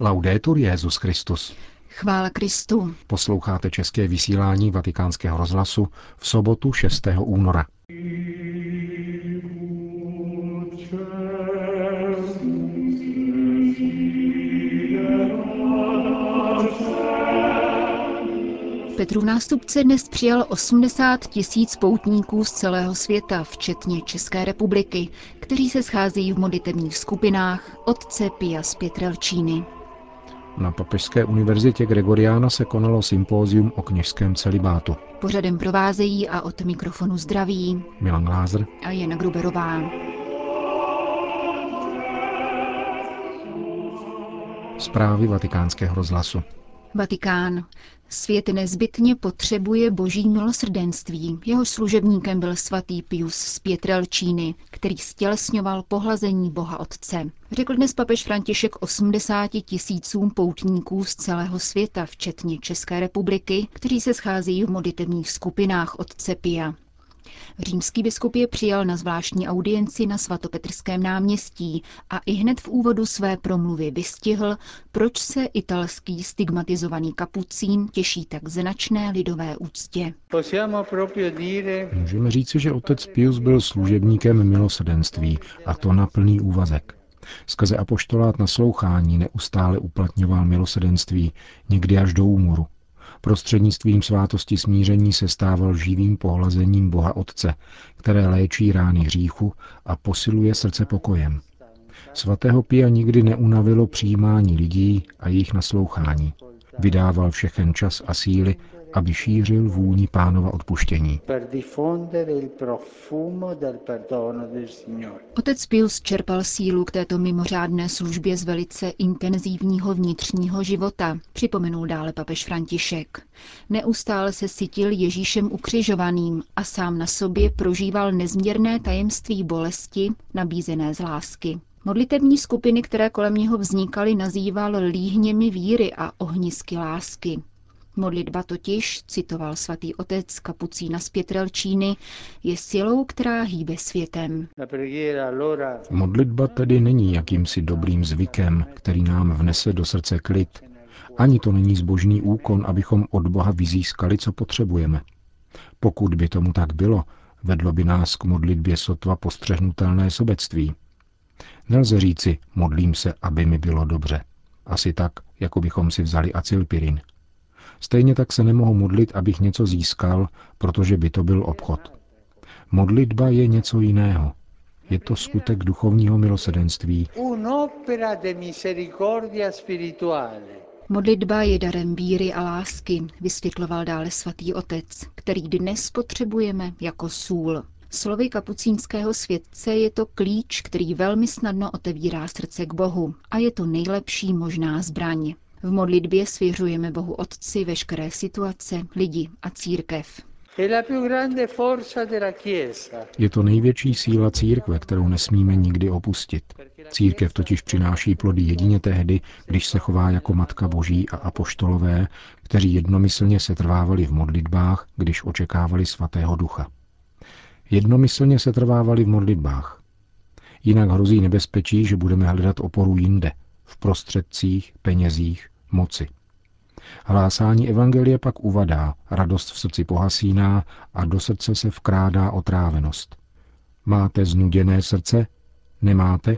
Laudetur Jezus Christus. Chvála Kristu. Posloucháte české vysílání Vatikánského rozhlasu v sobotu 6. února. Petrův nástupce dnes přijal 80 tisíc poutníků z celého světa, včetně České republiky, kteří se scházejí v modlitevních skupinách Otce Pia z Pětrelčíny. Na Papežské univerzitě Gregoriána se konalo sympózium o kněžském celibátu. Pořadem provázejí a od mikrofonu zdraví Milan Glázer a Jana Gruberová. Zprávy vatikánského rozhlasu. Vatikán. Svět nezbytně potřebuje boží milosrdenství. Jeho služebníkem byl svatý Pius z Pětrelčíny, který stělesňoval pohlazení Boha Otce. Řekl dnes papež František 80 tisícům poutníků z celého světa, včetně České republiky, kteří se scházejí v modlitevních skupinách Otce Pia. Římský biskup je přijal na zvláštní audienci na svatopetrském náměstí a i hned v úvodu své promluvy vystihl, proč se italský stigmatizovaný kapucín těší tak značné lidové úctě. Můžeme říci, že otec Pius byl služebníkem milosrdenství a to na plný úvazek. Skrze apoštolát naslouchání neustále uplatňoval milosrdenství, někdy až do úmoru. Prostřednictvím svátosti smíření se stával živým pohlazením Boha Otce, které léčí rány hříchu a posiluje srdce pokojem. Svatého Pia nikdy neunavilo přijímání lidí a jejich naslouchání. Vydával všechen čas a síly, aby šířil vůni pánova odpuštění. Otec Pius čerpal sílu k této mimořádné službě z velice intenzivního vnitřního života, připomenul dále papež František. Neustále se sytil Ježíšem ukřižovaným a sám na sobě prožíval nezměrné tajemství bolesti, nabízené z lásky. Modlitevní skupiny, které kolem něho vznikaly, nazýval líhněmi víry a ohnisky lásky. Modlitba totiž, citoval svatý otec kapucína z Pětrelčíny, je silou, která hýbe světem. Modlitba tedy není jakýmsi dobrým zvykem, který nám vnese do srdce klid. Ani to není zbožný úkon, abychom od Boha vyzískali, co potřebujeme. Pokud by tomu tak bylo, vedlo by nás k modlitbě sotva postřehnutelné sobectví. Nelze říci, modlím se, aby mi bylo dobře. Asi tak, jako bychom si vzali acylpirin – Stejně tak se nemohu modlit, abych něco získal, protože by to byl obchod. Modlitba je něco jiného. Je to skutek duchovního milosedenství. Modlitba je darem víry a lásky, vysvětloval dále svatý otec, který dnes potřebujeme jako sůl. Slovy kapucínského světce je to klíč, který velmi snadno otevírá srdce k Bohu a je to nejlepší možná zbraň. V modlitbě svěřujeme Bohu Otci veškeré situace, lidi a církev. Je to největší síla církve, kterou nesmíme nikdy opustit. Církev totiž přináší plody jedině tehdy, když se chová jako Matka Boží a apoštolové, kteří jednomyslně se trvávali v modlitbách, když očekávali svatého ducha. Jednomyslně se trvávali v modlitbách. Jinak hrozí nebezpečí, že budeme hledat oporu jinde, v prostředcích, penězích, moci. Hlásání evangelie pak uvadá, radost v srdci pohasíná a do srdce se vkrádá otrávenost. Máte znuděné srdce? Nemáte?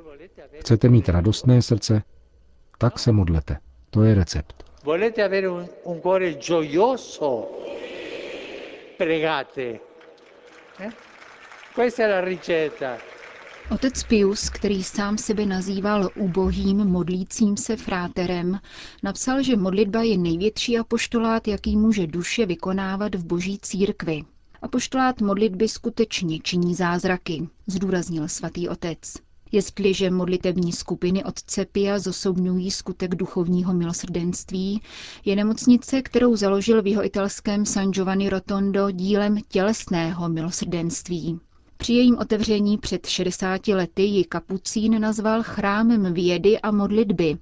Chcete mít radostné srdce? Tak se modlete. To je recept. Avere un, un cuore gioioso? Pregate. Eh? Questa è la ricetta. Otec Pius, který sám sebe nazýval ubohým modlícím se fráterem, napsal, že modlitba je největší apoštolát, jaký může duše vykonávat v boží církvi. Apoštolát modlitby skutečně činí zázraky, zdůraznil svatý otec. Jestliže modlitevní skupiny od Cepia zosobňují skutek duchovního milosrdenství, je nemocnice, kterou založil v jeho italském San Giovanni Rotondo dílem tělesného milosrdenství. Při jejím otevření před 60 lety ji kapucín nazval chrámem vědy a modlitby,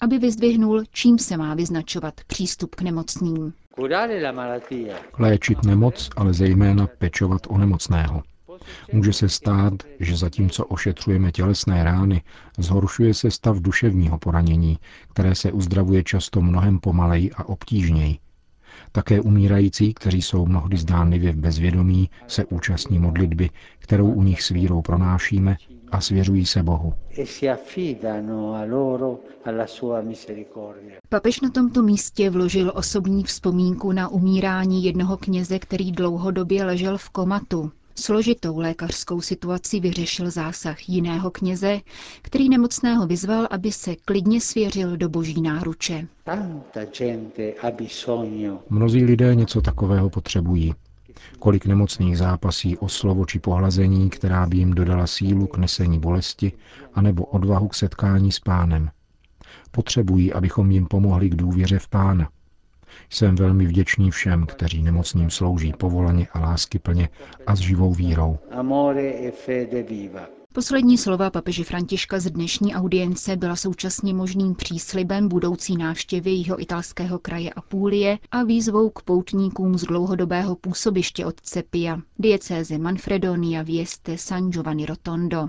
aby vyzdvihnul, čím se má vyznačovat přístup k nemocným. Léčit nemoc, ale zejména pečovat o nemocného. Může se stát, že zatímco ošetřujeme tělesné rány, zhoršuje se stav duševního poranění, které se uzdravuje často mnohem pomaleji a obtížněji. Také umírající, kteří jsou mnohdy zdánlivě v bezvědomí, se účastní modlitby, kterou u nich s vírou pronášíme a svěřují se Bohu. E Papež na tomto místě vložil osobní vzpomínku na umírání jednoho kněze, který dlouhodobě ležel v komatu. Složitou lékařskou situaci vyřešil zásah jiného kněze, který nemocného vyzval, aby se klidně svěřil do boží náruče. Mnozí lidé něco takového potřebují. Kolik nemocných zápasí o slovo či pohlazení, která by jim dodala sílu k nesení bolesti, anebo odvahu k setkání s pánem. Potřebují, abychom jim pomohli k důvěře v pána. Jsem velmi vděčný všem, kteří nemocným slouží povolaně a láskyplně a s živou vírou. E Poslední slova papeže Františka z dnešní audience byla současně možným příslibem budoucí návštěvy jeho italského kraje Apulie a výzvou k poutníkům z dlouhodobého působiště od Cepia, diecéze Manfredonia Vieste San Giovanni Rotondo.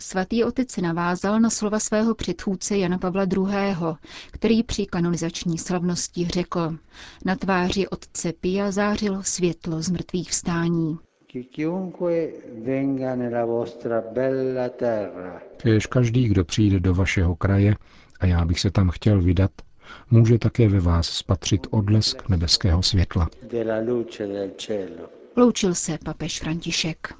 Svatý otec navázal na slova svého předchůdce Jana Pavla II., který při kanonizační slavnosti řekl, na tváři otce Pia zářilo světlo z mrtvých vstání. Kéž každý, kdo přijde do vašeho kraje, a já bych se tam chtěl vydat, může také ve vás spatřit odlesk nebeského světla. Loučil se papež František.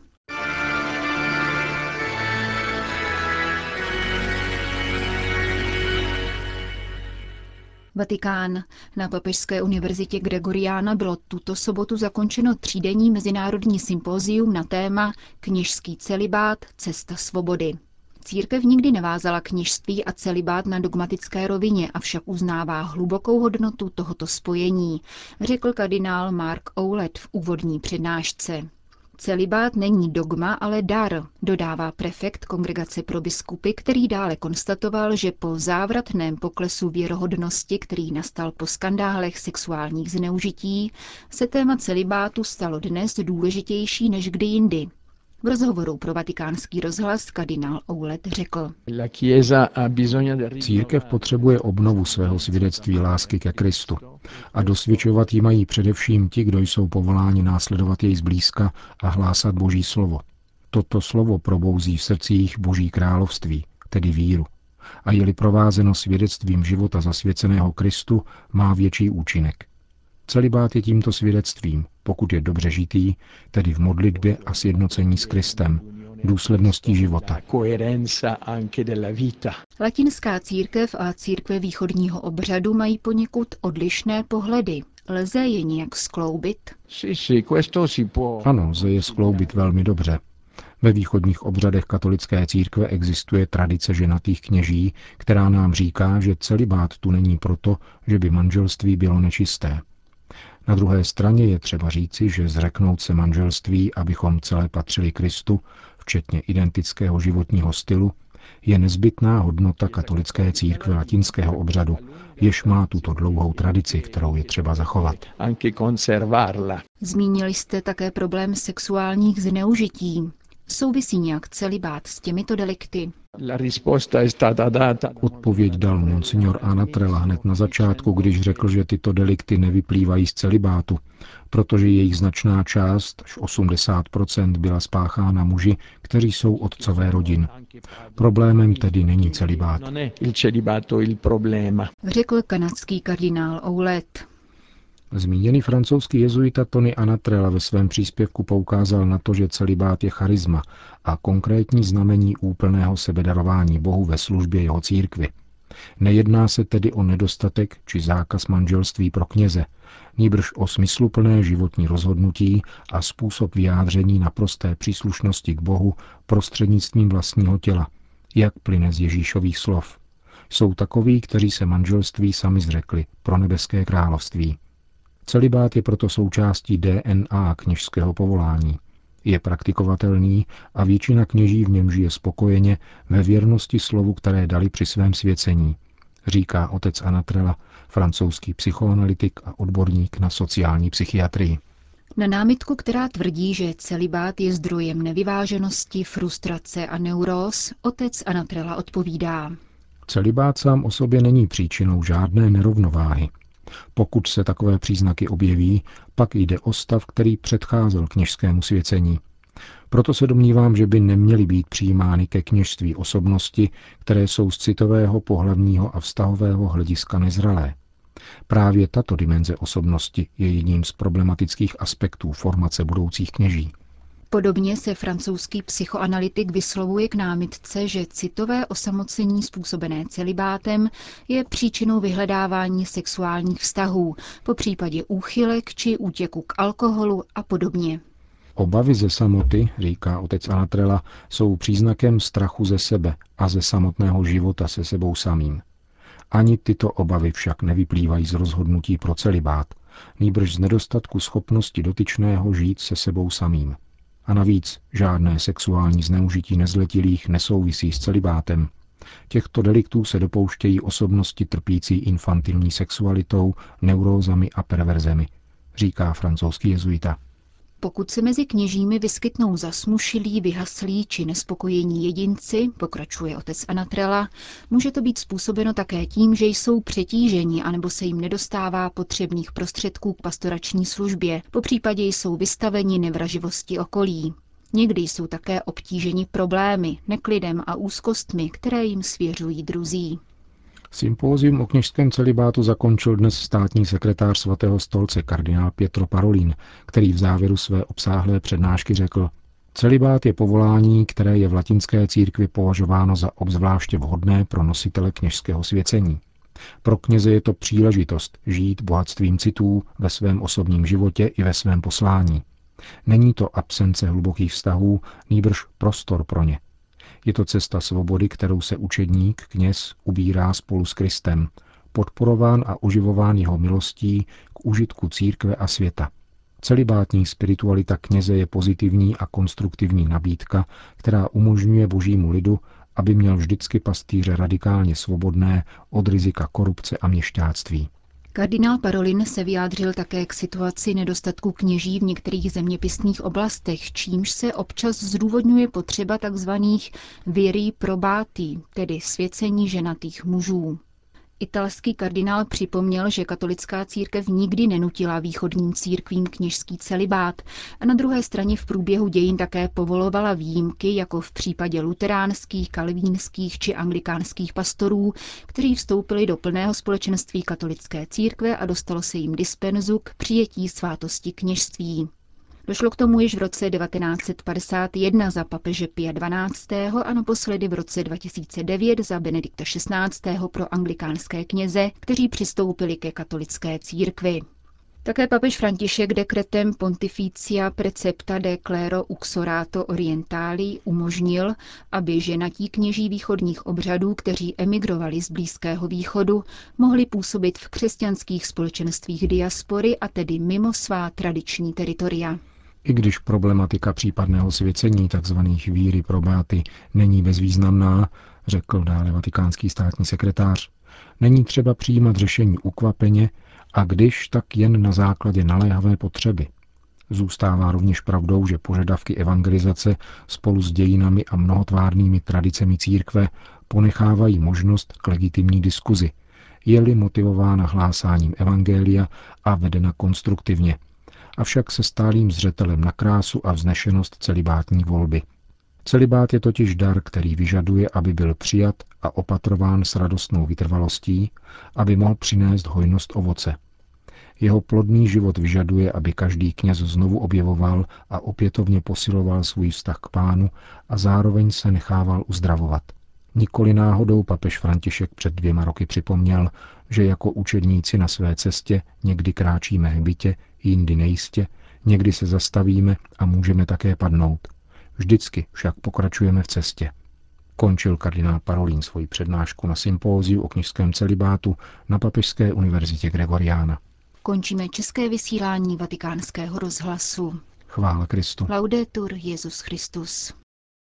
Vatikán. Na Papežské univerzitě Gregoriána bylo tuto sobotu zakončeno třídenní mezinárodní sympózium na téma Kněžský celibát – cesta svobody. Církev nikdy nevázala kněžství a celibát na dogmatické rovině, avšak uznává hlubokou hodnotu tohoto spojení, řekl kardinál Mark Oulet v úvodní přednášce. Celibát není dogma, ale dar, dodává prefekt Kongregace pro biskupy, který dále konstatoval, že po závratném poklesu věrohodnosti, který nastal po skandálech sexuálních zneužití, se téma celibátu stalo dnes důležitější než kdy jindy. V rozhovoru pro vatikánský rozhlas kardinál Oulet řekl. Církev potřebuje obnovu svého svědectví lásky ke Kristu a dosvědčovat ji mají především ti, kdo jsou povoláni následovat jej zblízka a hlásat Boží slovo. Toto slovo probouzí v srdcích Boží království, tedy víru. A je-li provázeno svědectvím života zasvěceného Kristu, má větší účinek. Celibát je tímto svědectvím, pokud je dobře žitý, tedy v modlitbě a sjednocení s Kristem, důsledností života. Latinská církev a církve východního obřadu mají poněkud odlišné pohledy. Lze je nějak skloubit? Ano, lze je skloubit velmi dobře. Ve východních obřadech katolické církve existuje tradice ženatých kněží, která nám říká, že celibát tu není proto, že by manželství bylo nečisté. Na druhé straně je třeba říci, že zreknout se manželství, abychom celé patřili Kristu, včetně identického životního stylu, je nezbytná hodnota katolické církve latinského obřadu, jež má tuto dlouhou tradici, kterou je třeba zachovat. Zmínili jste také problém sexuálních zneužití. Souvisí nějak celibát s těmito delikty? Odpověď dal monsignor Anatrela hned na začátku, když řekl, že tyto delikty nevyplývají z celibátu, protože jejich značná část, až 80%, byla spáchána muži, kteří jsou otcové rodin. Problémem tedy není celibát. Řekl kanadský kardinál Oulet. Zmíněný francouzský jezuita Tony Anatrela ve svém příspěvku poukázal na to, že celibát je charisma a konkrétní znamení úplného sebedarování Bohu ve službě jeho církvy. Nejedná se tedy o nedostatek či zákaz manželství pro kněze, níbrž o smysluplné životní rozhodnutí a způsob vyjádření naprosté příslušnosti k Bohu prostřednictvím vlastního těla, jak plyne z Ježíšových slov. Jsou takoví, kteří se manželství sami zřekli pro nebeské království. Celibát je proto součástí DNA kněžského povolání. Je praktikovatelný a většina kněží v něm žije spokojeně ve věrnosti slovu, které dali při svém svěcení, říká otec Anatrela, francouzský psychoanalytik a odborník na sociální psychiatrii. Na námitku, která tvrdí, že celibát je zdrojem nevyváženosti, frustrace a neuróz, otec Anatrela odpovídá. Celibát sám o sobě není příčinou žádné nerovnováhy. Pokud se takové příznaky objeví, pak jde o stav, který předcházel kněžskému svěcení. Proto se domnívám, že by neměly být přijímány ke kněžství osobnosti, které jsou z citového, pohlavního a vztahového hlediska nezralé. Právě tato dimenze osobnosti je jedním z problematických aspektů formace budoucích kněží. Podobně se francouzský psychoanalytik vyslovuje k námitce, že citové osamocení způsobené celibátem je příčinou vyhledávání sexuálních vztahů, po případě úchylek či útěku k alkoholu a podobně. Obavy ze samoty, říká otec Anatrela, jsou příznakem strachu ze sebe a ze samotného života se sebou samým. Ani tyto obavy však nevyplývají z rozhodnutí pro celibát, nýbrž z nedostatku schopnosti dotyčného žít se sebou samým. A navíc žádné sexuální zneužití nezletilých nesouvisí s celibátem. Těchto deliktů se dopouštějí osobnosti trpící infantilní sexualitou, neurózami a perverzemi, říká francouzský jezuita. Pokud se mezi kněžími vyskytnou zasmušilí, vyhaslí či nespokojení jedinci, pokračuje otec Anatrela, může to být způsobeno také tím, že jsou přetíženi anebo se jim nedostává potřebných prostředků k pastorační službě, po případě jsou vystaveni nevraživosti okolí. Někdy jsou také obtíženi problémy, neklidem a úzkostmi, které jim svěřují druzí. Sympózium o kněžském celibátu zakončil dnes státní sekretář svatého stolce kardinál Pietro Parolin, který v závěru své obsáhlé přednášky řekl, Celibát je povolání, které je v latinské církvi považováno za obzvláště vhodné pro nositele kněžského svěcení. Pro kněze je to příležitost žít bohatstvím citů ve svém osobním životě i ve svém poslání. Není to absence hlubokých vztahů, nýbrž prostor pro ně. Je to cesta svobody, kterou se učedník, kněz, ubírá spolu s Kristem, podporován a uživován jeho milostí k užitku církve a světa. Celibátní spiritualita kněze je pozitivní a konstruktivní nabídka, která umožňuje božímu lidu, aby měl vždycky pastýře radikálně svobodné od rizika korupce a měšťáctví. Kardinál Parolin se vyjádřil také k situaci nedostatku kněží v některých zeměpisných oblastech, čímž se občas zdůvodňuje potřeba tzv. viry probáty, tedy svěcení ženatých mužů. Italský kardinál připomněl, že katolická církev nikdy nenutila východním církvím kněžský celibát a na druhé straně v průběhu dějin také povolovala výjimky, jako v případě luteránských, kalvínských či anglikánských pastorů, kteří vstoupili do plného společenství katolické církve a dostalo se jim dispenzu k přijetí svátosti kněžství. Došlo k tomu již v roce 1951 za papeže Pia XII. a naposledy v roce 2009 za Benedikta XVI. pro anglikánské kněze, kteří přistoupili ke katolické církvi. Také papež František dekretem Pontificia Precepta de Clero Uxorato Orientali umožnil, aby ženatí kněží východních obřadů, kteří emigrovali z Blízkého východu, mohli působit v křesťanských společenstvích diaspory a tedy mimo svá tradiční teritoria. I když problematika případného svěcení tzv. víry probáty není bezvýznamná, řekl dále vatikánský státní sekretář, není třeba přijímat řešení ukvapeně a když, tak jen na základě naléhavé potřeby. Zůstává rovněž pravdou, že požadavky evangelizace spolu s dějinami a mnohotvárnými tradicemi církve ponechávají možnost k legitimní diskuzi, je-li motivována hlásáním evangelia a vedena konstruktivně, avšak se stálým zřetelem na krásu a vznešenost celibátní volby. Celibát je totiž dar, který vyžaduje, aby byl přijat a opatrován s radostnou vytrvalostí, aby mohl přinést hojnost ovoce. Jeho plodný život vyžaduje, aby každý kněz znovu objevoval a opětovně posiloval svůj vztah k pánu a zároveň se nechával uzdravovat. Nikoli náhodou papež František před dvěma roky připomněl, že jako učedníci na své cestě někdy kráčíme hbitě, jindy nejistě, někdy se zastavíme a můžeme také padnout. Vždycky však pokračujeme v cestě. Končil kardinál Parolín svoji přednášku na sympóziu o knižském celibátu na Papežské univerzitě Gregoriána. Končíme české vysílání vatikánského rozhlasu. Chvála Kristu. Laudetur Jezus Christus.